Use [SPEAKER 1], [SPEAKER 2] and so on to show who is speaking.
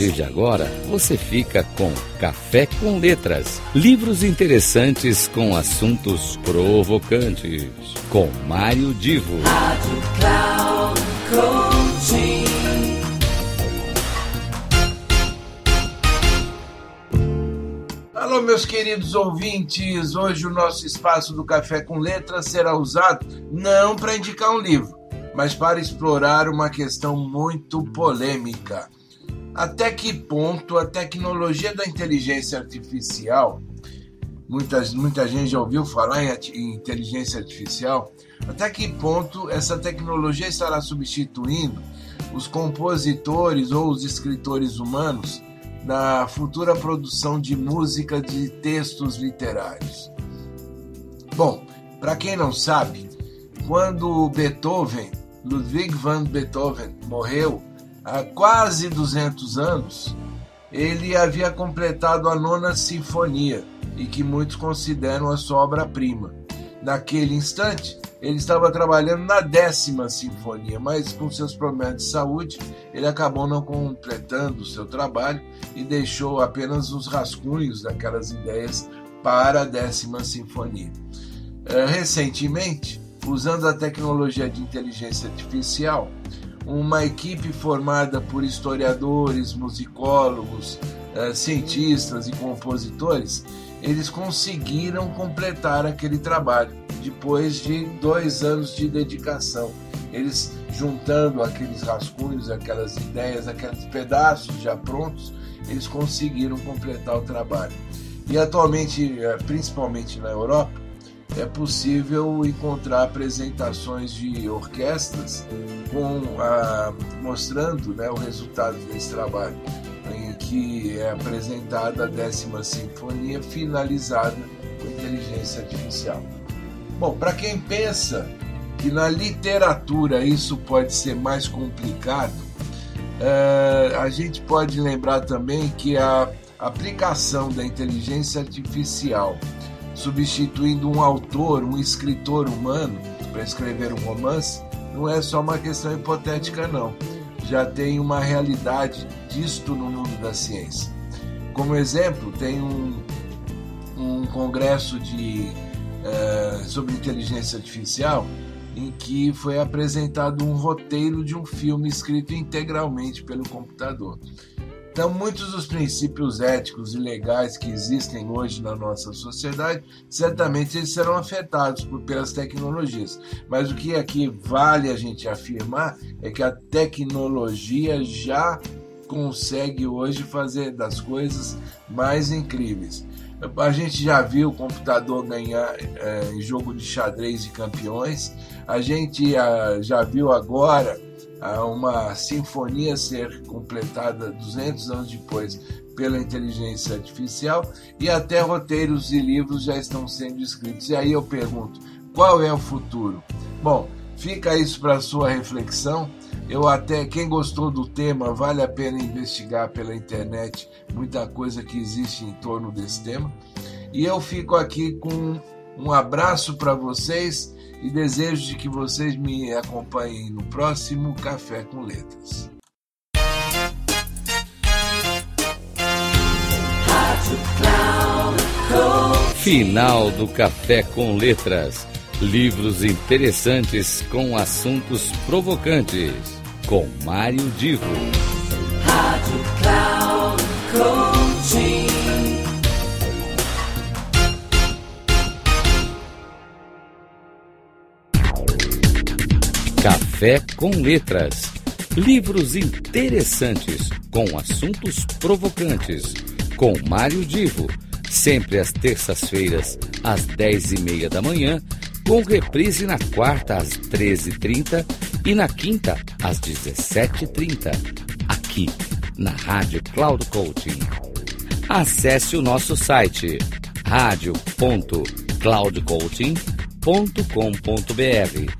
[SPEAKER 1] partir de agora, você fica com Café com Letras, livros interessantes com assuntos provocantes, com Mário Divo. Rádio Cloud
[SPEAKER 2] Alô, meus queridos ouvintes. Hoje o nosso espaço do Café com Letras será usado não para indicar um livro, mas para explorar uma questão muito polêmica até que ponto a tecnologia da inteligência artificial, muitas, muita gente já ouviu falar em inteligência artificial, até que ponto essa tecnologia estará substituindo os compositores ou os escritores humanos na futura produção de música de textos literários? Bom, para quem não sabe, quando Beethoven, Ludwig van Beethoven, morreu há quase 200 anos, ele havia completado a nona sinfonia e que muitos consideram a sua obra-prima. Naquele instante, ele estava trabalhando na décima sinfonia, mas com seus problemas de saúde, ele acabou não completando o seu trabalho e deixou apenas os rascunhos daquelas ideias para a décima sinfonia. Eh, recentemente, usando a tecnologia de inteligência artificial, uma equipe formada por historiadores, musicólogos, uh, cientistas e compositores, eles conseguiram completar aquele trabalho depois de dois anos de dedicação. Eles juntando aqueles rascunhos, aquelas ideias, aqueles pedaços já prontos, eles conseguiram completar o trabalho. E atualmente, eh, principalmente na Europa, é possível encontrar apresentações de orquestras com a, mostrando né, o resultado desse trabalho, em que é apresentada a décima sinfonia finalizada com inteligência artificial. Bom, para quem pensa que na literatura isso pode ser mais complicado, é, a gente pode lembrar também que a aplicação da inteligência artificial substituindo um autor, um escritor humano para escrever um romance, não é só uma questão hipotética, não. Já tem uma realidade disto no mundo da ciência. Como exemplo, tem um, um congresso de, uh, sobre inteligência artificial em que foi apresentado um roteiro de um filme escrito integralmente pelo computador. Então, muitos dos princípios éticos e legais que existem hoje na nossa sociedade, certamente eles serão afetados por, pelas tecnologias. Mas o que aqui vale a gente afirmar é que a tecnologia já consegue hoje fazer das coisas mais incríveis. A gente já viu o computador ganhar é, jogo de xadrez de campeões, a gente a, já viu agora uma sinfonia ser completada 200 anos depois pela inteligência artificial e até roteiros e livros já estão sendo escritos. E aí eu pergunto, qual é o futuro? Bom, fica isso para sua reflexão. Eu até quem gostou do tema vale a pena investigar pela internet muita coisa que existe em torno desse tema. E eu fico aqui com um abraço para vocês e desejo de que vocês me acompanhem no próximo Café com Letras.
[SPEAKER 1] Final do Café com Letras. Livros interessantes com assuntos provocantes. Com Mário Divo. Café com Letras. Livros interessantes com assuntos provocantes. Com Mário Divo. Sempre às terças-feiras, às dez e meia da manhã, com reprise na quarta às treze e trinta e na quinta às dezessete e trinta, aqui na Rádio Cloud Coaching. Acesse o nosso site radio.cloudcoaching.com.br